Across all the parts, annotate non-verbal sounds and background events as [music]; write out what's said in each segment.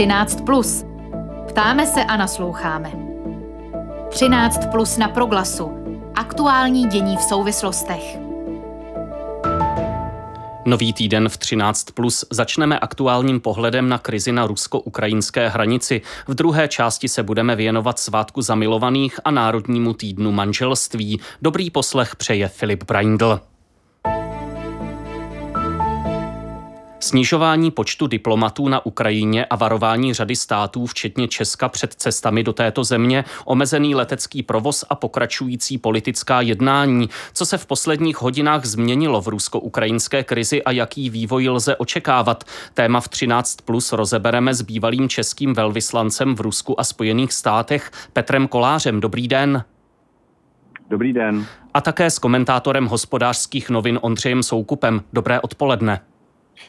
13. Plus. Ptáme se a nasloucháme. 13 plus na proglasu. Aktuální dění v souvislostech. Nový týden v 13 plus začneme aktuálním pohledem na krizi na rusko-ukrajinské hranici. V druhé části se budeme věnovat svátku zamilovaných a Národnímu týdnu manželství. Dobrý poslech přeje Filip Braindl. Snižování počtu diplomatů na Ukrajině a varování řady států, včetně Česka, před cestami do této země, omezený letecký provoz a pokračující politická jednání. Co se v posledních hodinách změnilo v rusko-ukrajinské krizi a jaký vývoj lze očekávat? Téma v 13 plus rozebereme s bývalým českým velvyslancem v Rusku a Spojených státech Petrem Kolářem. Dobrý den. Dobrý den. A také s komentátorem hospodářských novin Ondřejem Soukupem. Dobré odpoledne.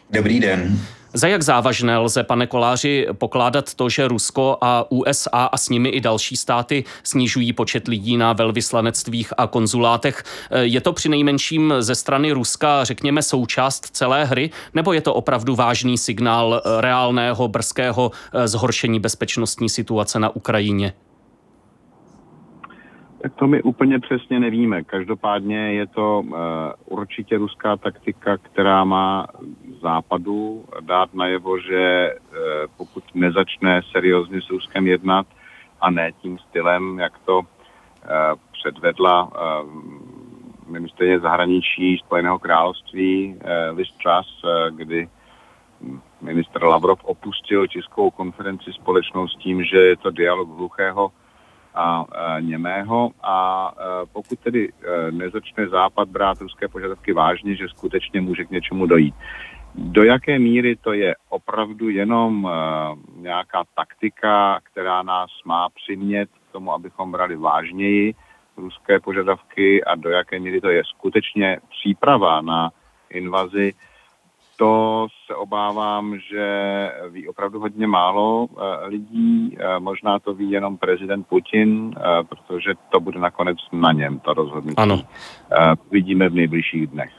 Dobrý den. Za jak závažné lze, pane Koláři, pokládat to, že Rusko a USA a s nimi i další státy snižují počet lidí na velvyslanectvích a konzulátech? Je to při nejmenším ze strany Ruska, řekněme, součást celé hry, nebo je to opravdu vážný signál reálného brzkého zhoršení bezpečnostní situace na Ukrajině? Tak to my úplně přesně nevíme. Každopádně je to uh, určitě ruská taktika, která má západu dát najevo, že uh, pokud nezačne seriózně s Ruskem jednat a ne tím stylem, jak to uh, předvedla uh, ministrině zahraničí Spojeného království uh, Liz Truss, uh, kdy ministr Lavrov opustil českou konferenci společnou s tím, že je to dialog hluchého a e, němého a e, pokud tedy e, nezačne Západ brát ruské požadavky vážně, že skutečně může k něčemu dojít. Do jaké míry to je opravdu jenom nějaká taktika, která nás má přimět k tomu, abychom brali vážněji ruské požadavky a do jaké míry to je skutečně příprava na invazi, to se obávám, že ví opravdu hodně málo eh, lidí. Eh, možná to ví jenom prezident Putin, eh, protože to bude nakonec na něm, to rozhodnutí. Ano. Vidíme v nejbližších dnech.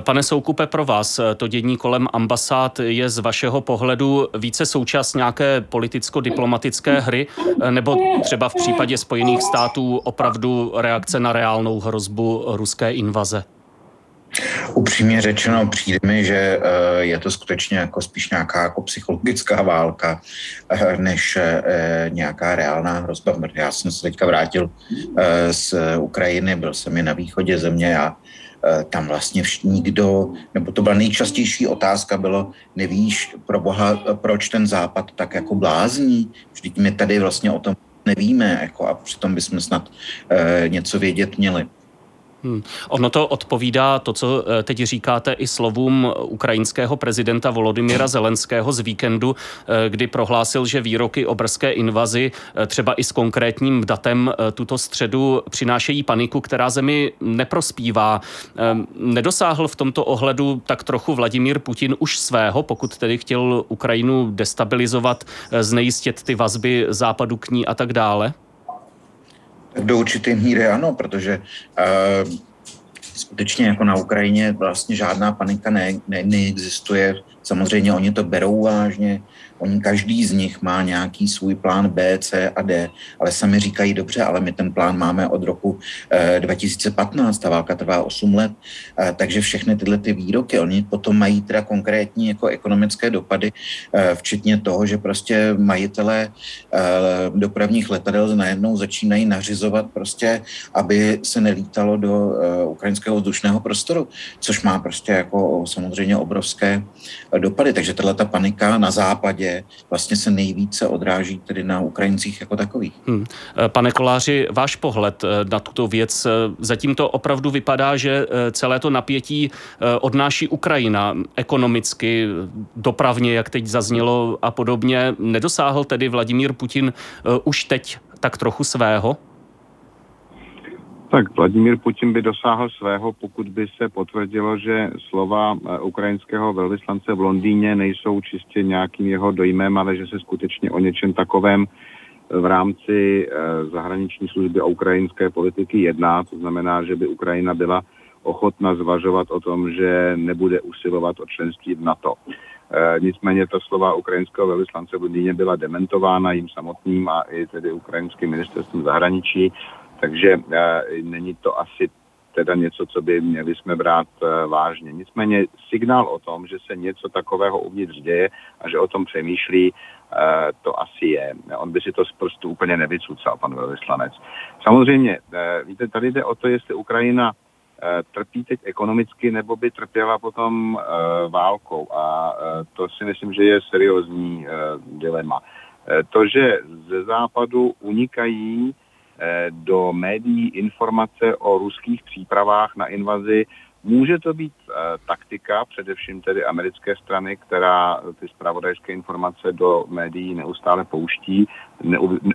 Pane Soukupe, pro vás to dění kolem ambasád je z vašeho pohledu více součást nějaké politicko-diplomatické hry, nebo třeba v případě Spojených států opravdu reakce na reálnou hrozbu ruské invaze? Upřímně řečeno, přijde mi, že eh, je to skutečně jako spíš nějaká jako psychologická válka, eh, než eh, nějaká reálná hrozba. Já jsem se teďka vrátil z Ukrajiny, byl jsem i na východě země a tam vlastně nikdo, nebo to byla nejčastější otázka, bylo, nevíš pro boha, proč ten západ tak jako blázní? Vždyť my tady vlastně o tom nevíme, jako a přitom bychom snad něco vědět měli. Hmm. Ono to odpovídá to, co eh, teď říkáte i slovům ukrajinského prezidenta Volodymyra Zelenského z víkendu, eh, kdy prohlásil, že výroky o brzké invazi eh, třeba i s konkrétním datem tuto středu přinášejí paniku, která zemi neprospívá. Nedosáhl v tomto ohledu tak trochu Vladimír Putin už svého, pokud tedy chtěl Ukrajinu destabilizovat, znejistit ty vazby západu k ní a tak dále? Do určité míry ano, protože uh, skutečně jako na Ukrajině vlastně žádná panika ne, ne, neexistuje. Samozřejmě oni to berou vážně, Oni každý z nich má nějaký svůj plán B, C a D, ale sami říkají dobře, ale my ten plán máme od roku 2015, eh, ta válka trvá 8 let, eh, takže všechny tyhle ty výroky, oni potom mají teda konkrétní jako ekonomické dopady, eh, včetně toho, že prostě majitelé dopravních letadel najednou začínají nařizovat prostě, aby se nelítalo do ukrajinského vzdušného prostoru, což má prostě jako samozřejmě obrovské dopady. Takže tahle ta panika na západě vlastně se nejvíce odráží tedy na Ukrajincích jako takových. Hmm. Pane Koláři, váš pohled eh, na tuto věc, eh, zatím to opravdu vypadá, že celé to napětí odnáší Ukrajina ekonomicky, dopravně, jak teď zaznělo a podobně. Nedosáhl tedy Vladimír Putin už teď tak trochu svého? Tak Vladimír Putin by dosáhl svého, pokud by se potvrdilo, že slova eh, ukrajinského velvyslance v Londýně nejsou čistě nějakým jeho dojmem, ale že se skutečně o něčem takovém eh, v rámci eh, zahraniční služby a ukrajinské politiky jedná. To znamená, že by Ukrajina byla ochotna zvažovat o tom, že nebude usilovat o členství v NATO. Nicméně ta slova ukrajinského velvyslance v Londýně byla dementována jim samotným a i tedy ukrajinským ministerstvem zahraničí, takže e, není to asi teda něco, co by měli jsme brát e, vážně. Nicméně signál o tom, že se něco takového uvnitř děje a že o tom přemýšlí, to asi je. On by si to z prstu úplně nevycucal, pan velvyslanec. Samozřejmě, víte, tady jde o to, jestli Ukrajina Eh, trpí teď ekonomicky nebo by trpěla potom eh, válkou. A eh, to si myslím, že je seriózní dilema. To, že ze západu unikají do médií informace o ruských přípravách na invazi, může to být taktika, především tedy americké strany, která ty zpravodajské informace do médií neustále pouští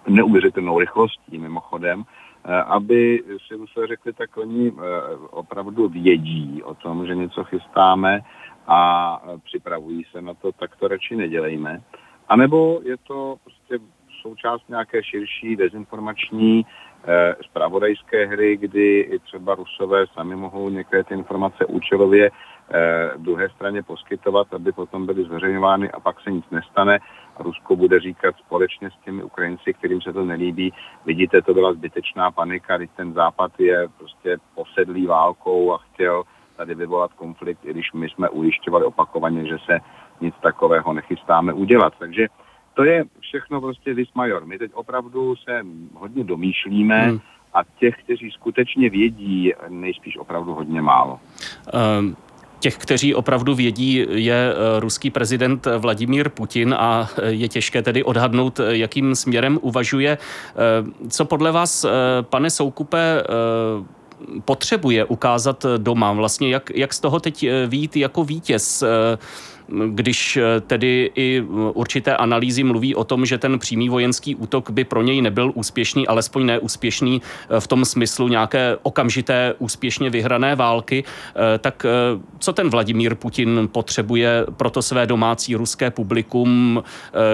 neuvěřitelnou rychlostí mimochodem. Eh, aby si Rusové řekli, tak oni eh, opravdu vědí o tom, že něco chystáme a připravují se na to, tak to radši nedělejme. A nebo je to prostě součást nějaké širší dezinformační eh, zpravodajské hry, kdy i třeba Rusové sami mohou některé ty informace účelově eh, druhé straně poskytovat, aby potom byly zveřejňovány a pak se nic nestane a Rusko bude říkat společně s těmi Ukrajinci, kterým se to nelíbí, vidíte, to byla zbytečná panika, když ten západ je prostě posedlý válkou a chtěl tady vyvolat konflikt, i když my jsme ujišťovali opakovaně, že se nic takového nechystáme udělat. Takže to je všechno prostě vis major. My teď opravdu se hodně domýšlíme hmm. a těch, kteří skutečně vědí, nejspíš opravdu hodně málo. Um. Těch, kteří opravdu vědí, je eh, ruský prezident Vladimír Putin a eh, je těžké tedy odhadnout, eh, jakým směrem uvažuje. Co podle vás, pane Soukupe, potřebuje ukázat doma? Vlastně jak, jak z toho teď vít jako vítěz? Když eh, tedy i eh, určité analýzy mluví o tom, že ten přímý vojenský útok by pro něj nebyl úspěšný, alespoň neúspěšný eh, v tom smyslu nějaké okamžité úspěšně vyhrané války, tak co ten Vladimír Putin potřebuje pro to své domácí ruské publikum,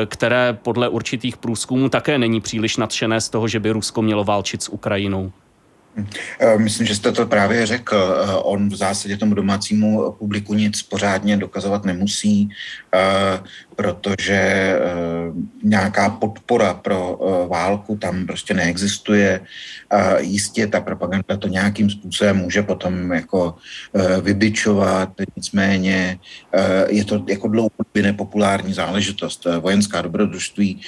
které podle určitých průzkumů také není příliš nadšené z toho, že by Rusko mělo válčit s Ukrajinou? Eh, myslím, že jste to právě řekl. Eh, on v zásadě tomu domácímu publiku nic pořádně dokazovat nemusí, eh, protože nějaká podpora pro válku tam prostě neexistuje. Jistě ta propaganda to nějakým způsobem může potom jako vybičovat, nicméně je to jako dlouhodobě nepopulární záležitost. Vojenská dobrodružství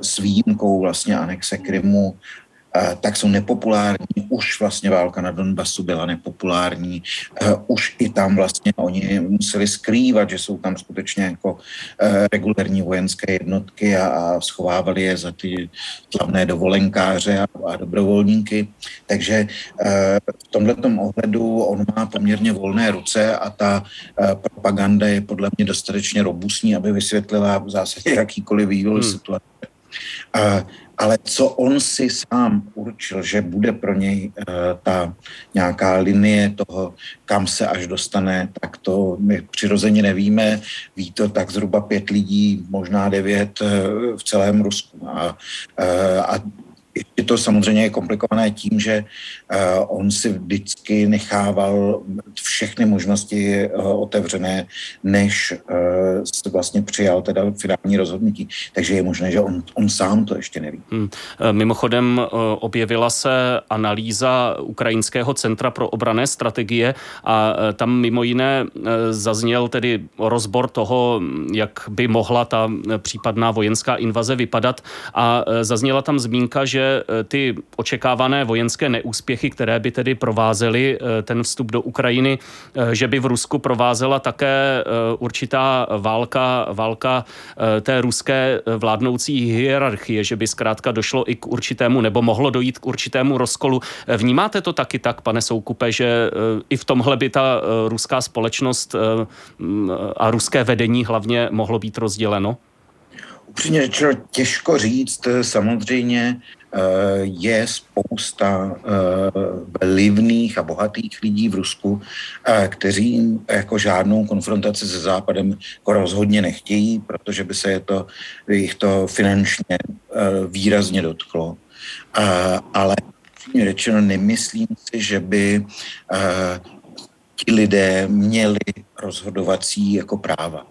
s výjimkou vlastně anexe Krymu tak jsou nepopulární. Už vlastně válka na Donbasu byla nepopulární. Už i tam vlastně oni museli skrývat, že jsou tam skutečně jako regulární vojenské jednotky a, a schovávali je za ty slavné dovolenkáře a, a dobrovolníky. Takže v tomhle ohledu on má poměrně volné ruce a ta propaganda je podle mě dostatečně robustní, aby vysvětlila v zásadě jakýkoliv vývoj hmm. situace. Ale co on si sám určil, že bude pro něj uh, ta nějaká linie toho, kam se až dostane, tak to my přirozeně nevíme. Ví to tak zhruba pět lidí, možná devět uh, v celém Rusku. A, uh, a je to samozřejmě je komplikované tím, že uh, on si vždycky nechával všechny možnosti uh, otevřené, než uh, se vlastně přijal teda finální rozhodnutí. Takže je možné, že on, on sám to ještě neví. Hmm. Mimochodem objevila se analýza Ukrajinského centra pro obrané strategie a tam mimo jiné zazněl tedy rozbor toho, jak by mohla ta případná vojenská invaze vypadat a zazněla tam zmínka, že Eh, ty očekávané vojenské neúspěchy, které by tedy provázely eh, ten vstup do Ukrajiny, eh, že by v Rusku provázela také určitá válka, válka té ruské vládnoucí hierarchie, že by zkrátka došlo i k určitému, nebo mohlo dojít k určitému rozkolu. Vnímáte to taky tak, pane Soukupe, že i v tomhle by ta ruská společnost a ruské vedení hlavně mohlo být rozděleno? Upřímně řečeno, těžko říct. Samozřejmě je spousta eh, vlivných a bohatých lidí v Rusku, eh, kteří jako žádnou konfrontaci se Západem jako rozhodně nechtějí, protože by se je to, jich to finančně výrazně dotklo. Ale řečeno, nemyslím si, že by lidé měli rozhodovací jako práva.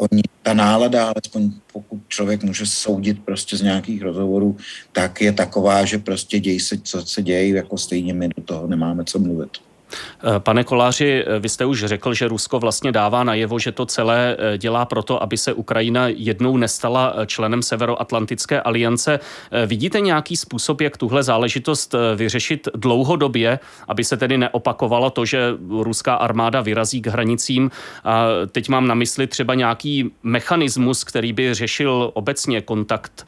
Oni, ta nálada, alespoň pokud člověk může soudit prostě z nějakých rozhovorů, tak je taková, že prostě děj se, co se děje, jako stejně my do toho nemáme co mluvit. Eh, pane Koláři, eh, vy jste už řekl, že Rusko vlastně dává najevo, že to celé eh, dělá proto, aby se Ukrajina jednou nestala členem Severoatlantické aliance. Vidíte nějaký způsob, jak tuhle záležitost vyřešit dlouhodobě, aby se tedy neopakovalo to, že ruská armáda vyrazí k hranicím? A teď mám na mysli třeba nějaký mechanismus, který by řešil obecně kontakt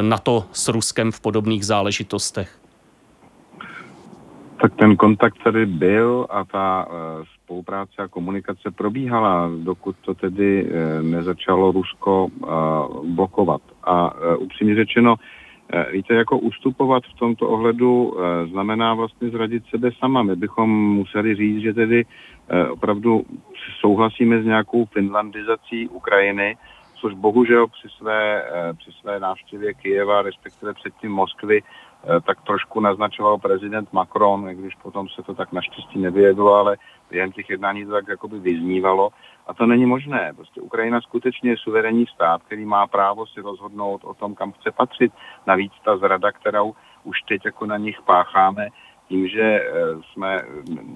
NATO s Ruskem v podobných záležitostech. Tak ten kontakt tady byl a ta uh, spolupráce a komunikace probíhala, dokud to tedy uh, nezačalo Rusko uh, blokovat. A upřímně řečeno, víte, jako ustupovat v tomto ohledu znamená vlastně zradit sebe sama. My bychom museli říct, že tedy opravdu souhlasíme s nějakou finlandizací Ukrajiny, což bohužel při své, při své návštěvě Kijeva, respektive předtím Moskvy, Eh, tak trošku naznačoval prezident Macron, když potom se to tak naštěstí nevyjedlo, ale během těch jednání to tak jakoby vyznívalo. A to není možné. Prostě Ukrajina skutečně je suverénní stát, který má právo si rozhodnout o tom, kam chce patřit. Navíc ta zrada, kterou už teď jako na nich pácháme, tím, že eh, jsme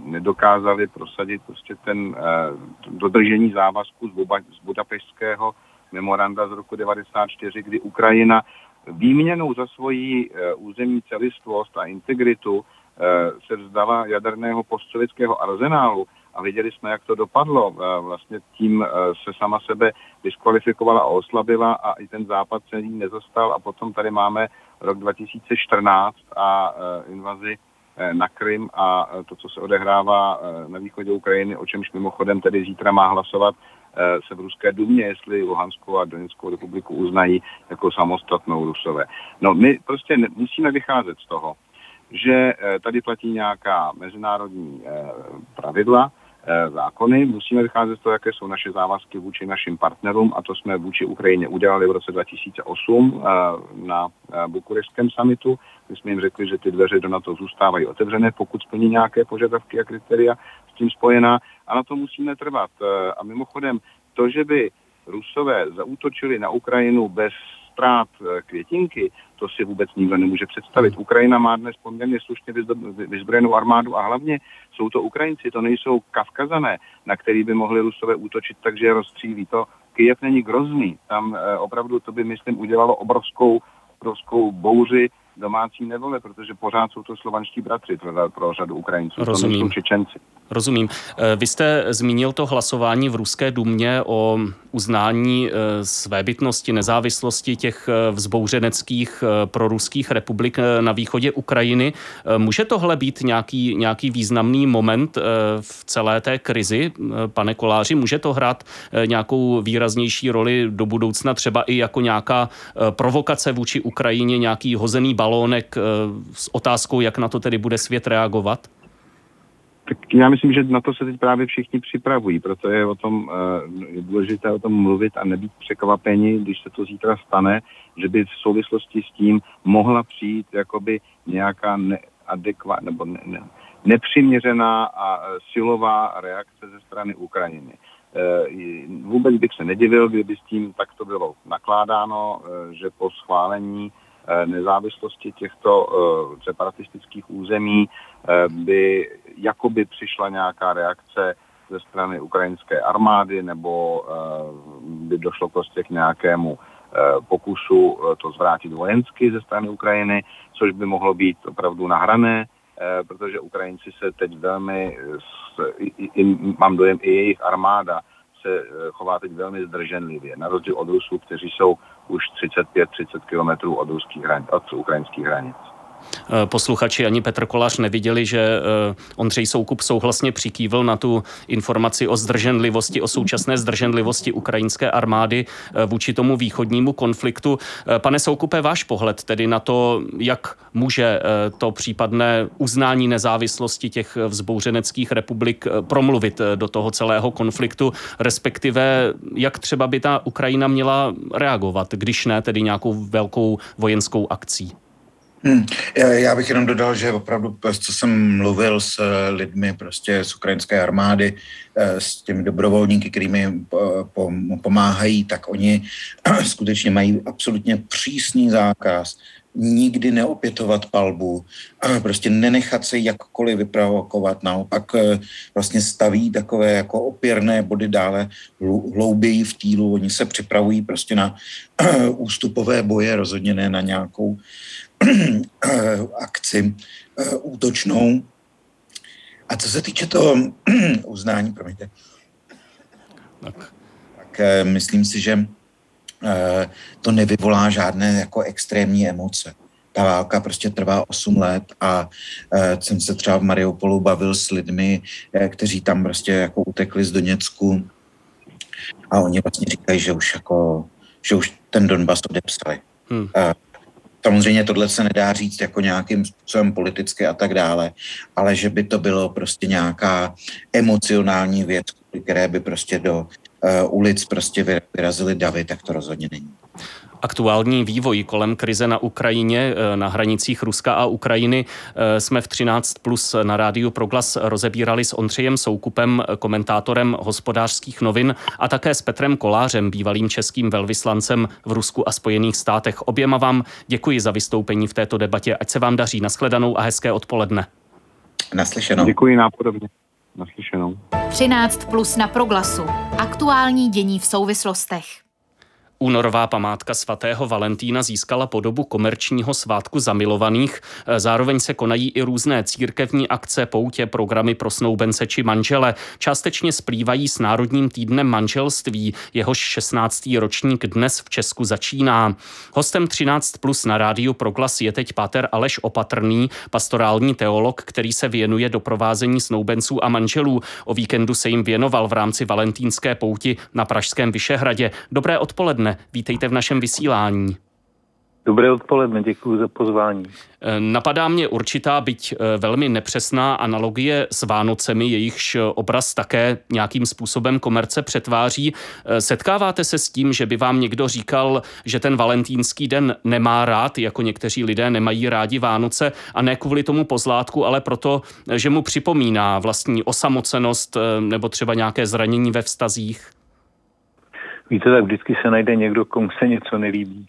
nedokázali prosadit prostě ten eh, dodržení závazku z Budapešského memoranda z roku 94, kdy Ukrajina výměnou za svoji eh, územní celistvost a integritu eh, se vzdala jaderného postsovětského arzenálu a viděli jsme, jak to dopadlo. Eh, vlastně tím se sama sebe diskvalifikovala a oslabila a i ten západ se jí nezastal a potom tady máme rok 2014 a invazi na Krym a to, co se odehrává na východě Ukrajiny, o čemž mimochodem tedy zítra má hlasovat se v Ruské dumě, jestli Luhanskou a Donetskou republiku uznají jako samostatnou Rusové. No my prostě musíme vycházet z toho, že eh, tady platí nějaká mezinárodní eh, pravidla, zákony. Musíme vycházet z toho, jaké jsou naše závazky vůči našim partnerům a to jsme vůči Ukrajině udělali v roce 2008 na bukurešském samitu, kdy jsme jim řekli, že ty dveře do NATO zůstávají otevřené, pokud splní nějaké požadavky a kritéria tím spojená a na to musíme trvat. A mimochodem, to, že by Rusové zaútočili na Ukrajinu bez ztrát eh, květinky, to si vůbec nikdo nemůže představit. Ukrajina má dnes poměrně slušně vyzbrojenou armádu a hlavně jsou to Ukrajinci, to nejsou Kavkazané, na který by mohli Rusové útočit, takže je rozstřílí. To Kyjev není grozný. Tam eh, opravdu to by, myslím, udělalo obrovskou, obrovskou bouři domácí nevole, protože pořád jsou to slovanští bratři pro, pro řadu Ukrajinců. Rozumím. To jsou Čečenci. Rozumím. Eh, vy jste zmínil to hlasování v Ruské dumě o uznání eh, svébytnosti, nezávislosti těch eh, vzbouřeneckých proruských republik na východě Ukrajiny. Může tohle být nějaký, nějaký významný moment v celé té krizi, pane Koláři? Může to hrát nějakou výraznější roli do budoucna, třeba i jako nějaká provokace vůči Ukrajině, nějaký hozený balónek s otázkou, jak na to tedy bude svět reagovat? Tak já myslím, že na to se teď právě všichni připravují, proto je o tom eh, je důležité o tom mluvit a nebýt překvapeni, když se to zítra stane, že by v souvislosti s tím mohla přijít jakoby nějaká neadekvát nebo ne, ne, nepřiměřená a eh, silová reakce ze strany Ukrajiny. Eh, vůbec bych se nedivil, kdyby s tím takto bylo nakládáno, že po schválení nezávislosti těchto separatistických území by jakoby přišla nějaká reakce ze strany ukrajinské armády nebo eh, by došlo prostě k nějakému eh, pokusu eh, to zvrátit vojensky ze strany Ukrajiny, což by mohlo být opravdu nahrané, protože Ukrajinci se teď velmi, mám dojem, i jejich armáda se chová teď velmi zdrženlivě, na rozdíl od Rusů, kteří jsou už 35-30 kilometrů od, ruských hranic, od ukrajinských hranic. Eh, posluchači ani Petr Kolář neviděli, že eh, Ondřej Soukup souhlasně přikývil na tu informaci o zdrženlivosti, o současné zdrženlivosti ukrajinské armády eh, vůči tomu východnímu konfliktu. Pane Soukupe, váš pohled tedy na to, jak může to případné uznání nezávislosti těch vzbouřeneckých republik promluvit do toho celého konfliktu, respektive jak třeba by ta Ukrajina měla reagovat, když ne tedy nějakou velkou vojenskou akcí? Hmm. Já bych jenom dodal, že opravdu, co jsem mluvil s lidmi prostě z ukrajinské armády, eh, s těmi dobrovolníky, kterými eh, pomáhají, tak oni skutečně mají absolutně přísný zákaz nikdy neopětovat palbu, prostě nenechat se jakkoliv vyprovokovat, naopak eh, vlastně staví takové jako opěrné body dále hlouběji v týlu, oni se připravují prostě na ústupové boje, rozhodně ne na nějakou akci eh, útočnou. A co se týče toho [clears throat] uznání, promiňte, tak, tak eh, myslím si, že eh, to nevyvolá žádné jako extrémní emoce. Ta válka prostě trvá 8 let a jsem se třeba v Mariupolu bavil s lidmi, kteří tam prostě jako utekli z Doněcku a oni vlastně říkají, že už jako, že už ten Donbass odepsali. Hmm. Samozřejmě tohle se nedá říct jako nějakým způsobem politicky a tak dále, ale že by to bylo prostě nějaká emocionální věc, které by prostě do uh, ulic prostě vyrazily davy, tak to rozhodně není. Aktuální vývoj kolem krize na Ukrajině, eh, na hranicích Ruska a Ukrajiny eh, jsme v 13 plus na rádiu Proglas rozebírali s Ondřejem Soukupem, komentátorem hospodářských novin a také s Petrem Kolářem, bývalým českým velvyslancem v Rusku a Spojených státech. Oběma vám děkuji za vystoupení v této debatě. Ať se vám daří. Naschledanou a hezké odpoledne. Naslyšenou. Děkuji nápodobně. Naslyšenou. 13 plus na Proglasu. Aktuální dění v souvislostech. Únorová památka svatého Valentína získala podobu komerčního svátku zamilovaných. Zároveň se konají i různé církevní akce, poutě, programy pro snoubence či manžele. Částečně splývají s Národním týdnem manželství. Jehož 16. ročník dnes v Česku začíná. Hostem 13 plus na rádiu Proglas je teď páter Aleš Opatrný, pastorální teolog, který se věnuje doprovázení snoubenců a manželů. O víkendu se jim věnoval v rámci valentínské pouti na Pražském Vyšehradě. Dobré odpoledne odpoledne. Vítejte v našem vysílání. Dobré odpoledne, děkuji za pozvání. Eh, napadá mě určitá, byť eh, velmi nepřesná analogie s Vánocemi, jejichž obraz také nějakým způsobem komerce přetváří. Eh, setkáváte se s tím, že by vám někdo říkal, že ten valentýnský den nemá rád, jako někteří lidé nemají rádi Vánoce, a ne kvůli tomu pozlátku, ale proto, že mu připomíná vlastní osamocenost nebo třeba nějaké zranění ve vztazích? Víte, tak vždycky se najde někdo, komu se něco nelíbí.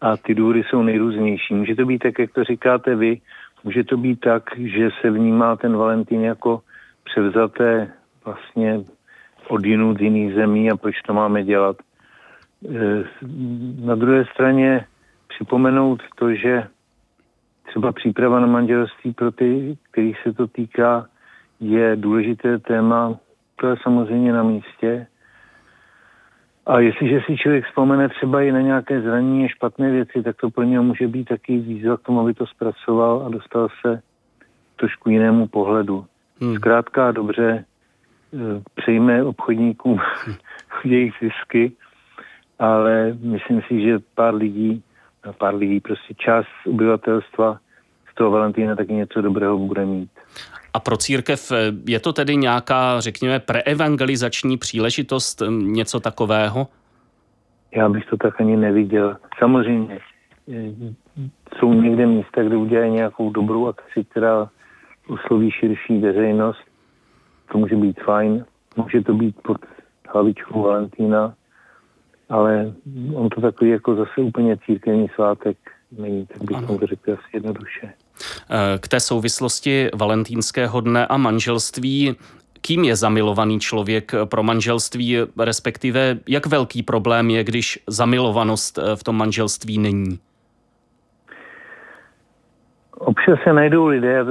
A ty důvody jsou nejrůznější. Může to být tak, jak to říkáte vy, může to být tak, že se vnímá ten Valentín jako převzaté vlastně od jinů z jiných zemí a proč to máme dělat. E, na druhé straně připomenout to, že třeba příprava na manželství pro ty, kterých se to týká, je důležité téma, to je samozřejmě na místě, a jestliže si člověk vzpomene třeba i na nějaké zranění špatné věci, tak to pro něho může být taky výzva k tomu, aby to zpracoval a dostal se trošku jinému pohledu. Hmm. Zkrátka dobře e, přejme obchodníkům [laughs] jejich zisky, ale myslím si, že pár lidí, pár lidí, prostě část obyvatelstva z toho Valentína taky něco dobrého bude mít. A pro církev eh, je to tedy nějaká, řekněme, preevangelizační příležitost, eh, něco takového? Já bych to tak ani neviděl. Samozřejmě eh, jsou někde místa, kde udělají nějakou dobrou akci, která usloví širší veřejnost. To může být fajn, může to být pod hlavičkou Valentína, ale on to takový jako zase úplně církevní svátek není, tak bych to řekl asi jednoduše. K té souvislosti valentínského dne a manželství kým je zamilovaný člověk pro manželství, respektive jak velký problém je, když zamilovanost v tom manželství není? Občas se najdou lidé, a to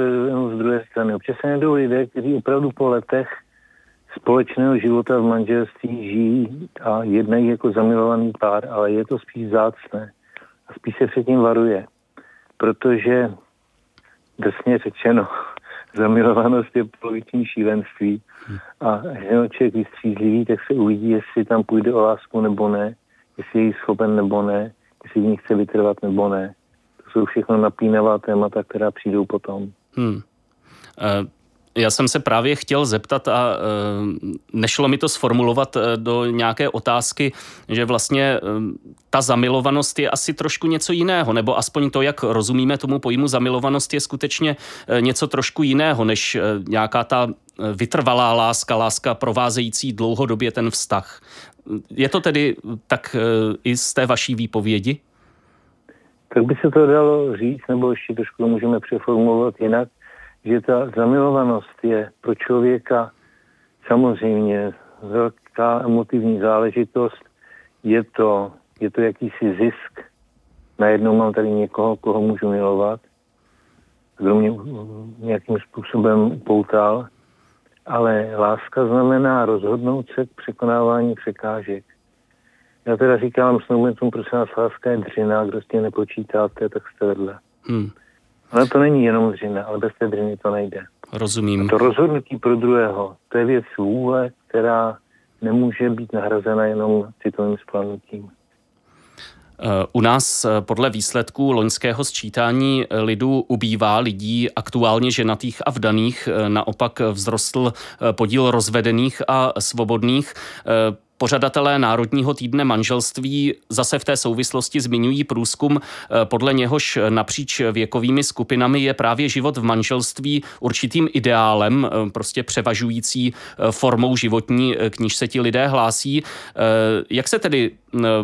z druhé strany, občas se najdou lidé, kteří opravdu po letech společného života v manželství žijí a jednají jako zamilovaný pár, ale je to spíš zácné a spíš se před tím varuje, protože drsně řečeno, [laughs] zamilovanost je poloviční šílenství a že člověk vystřízlivý, tak se uvidí, jestli tam půjde o lásku nebo ne, jestli je schopen nebo ne, jestli v ní chce vytrvat nebo ne. To jsou všechno napínavá témata, která přijdou potom. Hmm. Uh Já jsem se právě chtěl zeptat a nešlo mi to sformulovat do nějaké otázky, že vlastně ta zamilovanost je asi trošku něco jiného, nebo aspoň to, jak rozumíme tomu pojmu zamilovanost, je skutečně něco trošku jiného, než nějaká ta vytrvalá láska, láska provázející dlouhodobě ten vztah. Je to tedy tak i z té vaší výpovědi? Tak by se to dalo říct, nebo ještě trošku můžeme přeformulovat jinak, že ta zamilovanost je pro člověka samozřejmě velká emotivní záležitost. Je to, je to jakýsi zisk. Najednou mám tady někoho, koho můžu milovat, kdo mě nějakým způsobem poutal. Ale láska znamená rozhodnout se k překonávání překážek. Já teda říkám snoubencům, prosím vás, láska je dřina, kdo s tím nepočítáte, tak jste vedle. Hmm. Ale to není jenom dřina, ale bez té dřiny to nejde. Rozumím. A to rozhodnutí pro druhého, to je věc vůle, která nemůže být nahrazena jenom citovým splanutím. Eh, u nás eh, podle výsledků loňského sčítání lidu ubývá lidí aktuálně ženatých a vdaných, eh, naopak vzrostl podíl rozvedených a svobodných. Pořadatelé Národního týdne manželství zase v té souvislosti zmiňují průzkum, eh, podle něhož napříč věkovými skupinami je právě život v manželství určitým ideálem, eh, prostě převažující eh, formou životní, k níž se ti lidé hlásí. Jak se tedy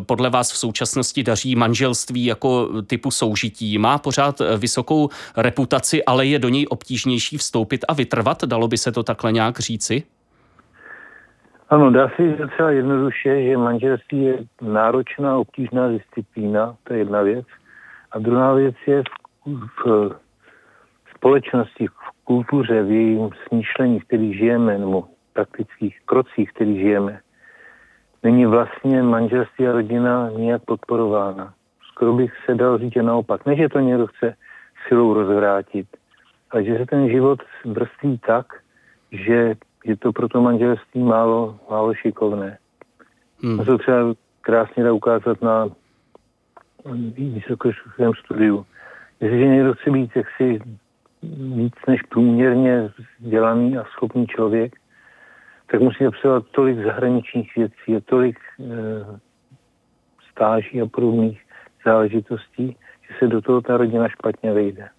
podle vás v současnosti daří manželství jako typu soužití? Má pořád vysokou reputaci, ale je do něj obtížnější vstoupit a vytrvat? Dalo by se to takhle nějak říci? Ano, dá se říct docela jednoduše, že manželství je náročná, obtížná disciplína, to je jedna věc. A druhá věc je v, v společnosti, v kultuře, v jejím smýšlení, který žijeme, nebo praktických krocích, který žijeme, není vlastně manželství a rodina nijak podporována. Skoro bych se dal říct, naopak. Ne, že to někdo chce silou rozvrátit, ale že se ten život vrství tak, že je to pro to manželství málo, málo šikovné. Hmm. A to třeba krásně dá ukázat na vysokoškolském studiu. Jestliže někdo chce být jaksi víc než průměrně vzdělaný a schopný člověk, tak musí obsahovat tolik zahraničních věcí a tolik e, stáží a podobných záležitostí, že se do toho ta rodina špatně vejde.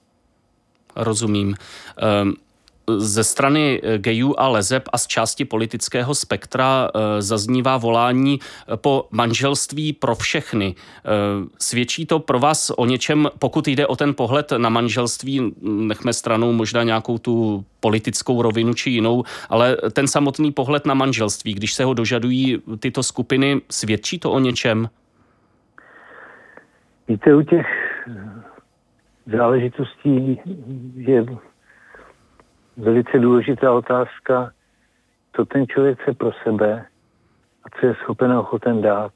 Rozumím. Um, ze strany eh, gejů a lezeb a z části politického spektra eh, zaznívá volání eh, po manželství pro všechny. Svědčí to pro vás o něčem, pokud jde o ten pohled na manželství, nechme stranou možná nějakou tu politickou rovinu či jinou, ale ten samotný pohled na manželství, když se ho dožadují tyto skupiny, svědčí to o něčem? Víte, u těch záležitostí je velice důležitá otázka, co ten člověk chce pro sebe a co je schopen a ochoten dát.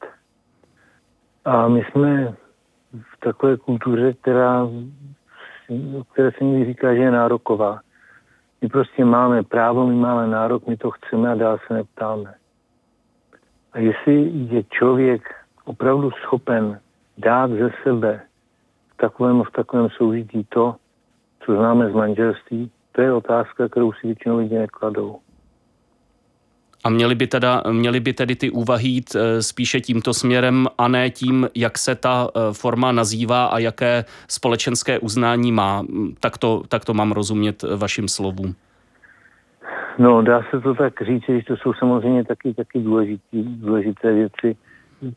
A my jsme v takové kultuře, která, které se někdy říká, že je nároková. My prostě máme právo, my máme nárok, my to chceme a dál se neptáme. A jestli je člověk opravdu schopen dát ze sebe v takovém, v takovém soužití to, co známe z manželství, to je otázka, kterou si většinou lidi nekladou. A měly by, teda, měly by tedy ty úvahy jít eh, spíše tímto směrem a ne tím, jak se ta eh, forma nazývá a jaké společenské uznání má. Tak to, tak to mám rozumět eh, vašim slovům. No, dá se to tak říct, že to jsou samozřejmě taky, taky důležitý, důležité věci.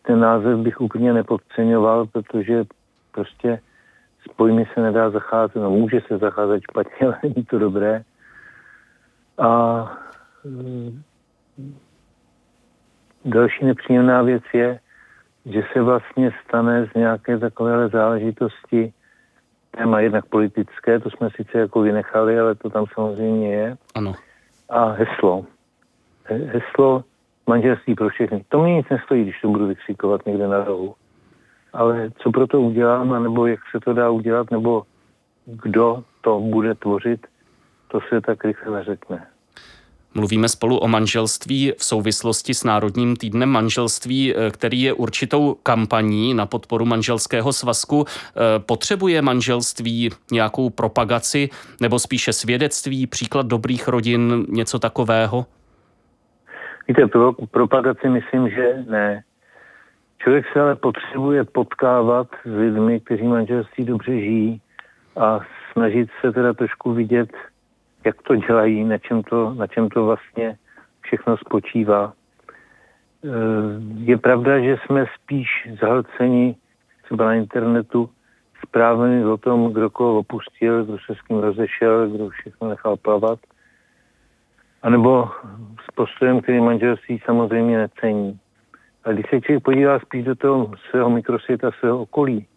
Ten název bych úplně nepodceňoval, protože prostě s pojmy se nedá zacházet, no může se zacházet špatně, [laughs] ale není to dobré. A mm, další nepříjemná věc je, že se vlastně stane z nějaké takové záležitosti téma jednak politické, to jsme sice jako vynechali, ale to tam samozřejmě je. Ano. A heslo. Heslo manželství pro všechny. To mě nic nestojí, když to budu vykřikovat někde na rohu ale co pro to udělám, nebo jak se to dá udělat, nebo kdo to bude tvořit, to se tak rychle neřekne. Mluvíme spolu o manželství v souvislosti s Národním týdnem manželství, eh, který je určitou kampaní na podporu manželského svazku. Eh, potřebuje manželství nějakou propagaci nebo spíše svědectví, příklad dobrých rodin, něco takového? Víte, pro propagaci myslím, že ne. Člověk se ale potřebuje potkávat s lidmi, kteří manželství dobře žijí a snažit se teda trošku vidět, jak to dělají, na čem to, na čem to vlastně všechno spočívá. Eh, je pravda, že jsme spíš zahlceni třeba na internetu zprávami o tom, kdo koho opustil, kdo se s kým rozešel, kdo všechno nechal plavat. A nebo s postojem, který manželství samozřejmě necení. A když se člověk podívá spíš do toho svého mikrosvěta, svého okolí,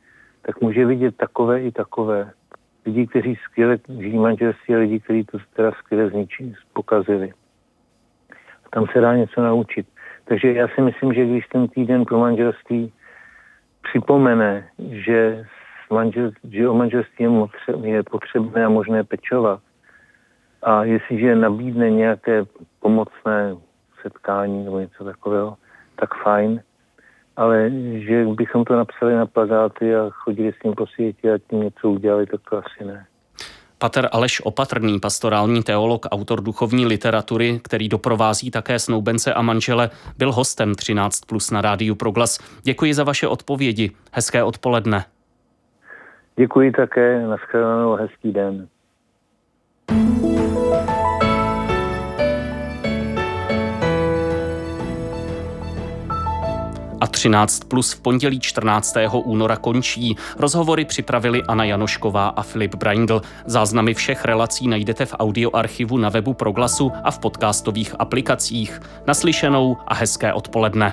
tak může vidět takové i takové. Lidi, kteří skvěle žijí manželství a lidi, kteří to teda skvěle zničí, pokazili. A tam se dá něco naučit. Takže já si myslím, že když ten týden pro manželství připomene, že, manžel, že o manželství je potřebné a možné pečovat, a jestliže nabídne nějaké pomocné setkání nebo něco takového, tak fajn, ale že bychom to napsali na plagáty a chodili s tím po světě a tím něco udělali, tak to asi ne. Pater Aleš Opatrný, pastorální teolog, autor duchovní literatury, který doprovází také snoubence a manžele, byl hostem 13 plus na rádiu Proglas. Děkuji za vaše odpovědi. Hezké odpoledne. Děkuji také. Naschledanou hezký den. A 13 plus v pondělí 14. února končí. Rozhovory připravili Anna Janošková a Filip Braindl. Záznamy všech relací najdete v audioarchivu na webu Proglasu a v podcastových aplikacích. Naslyšenou a hezké odpoledne.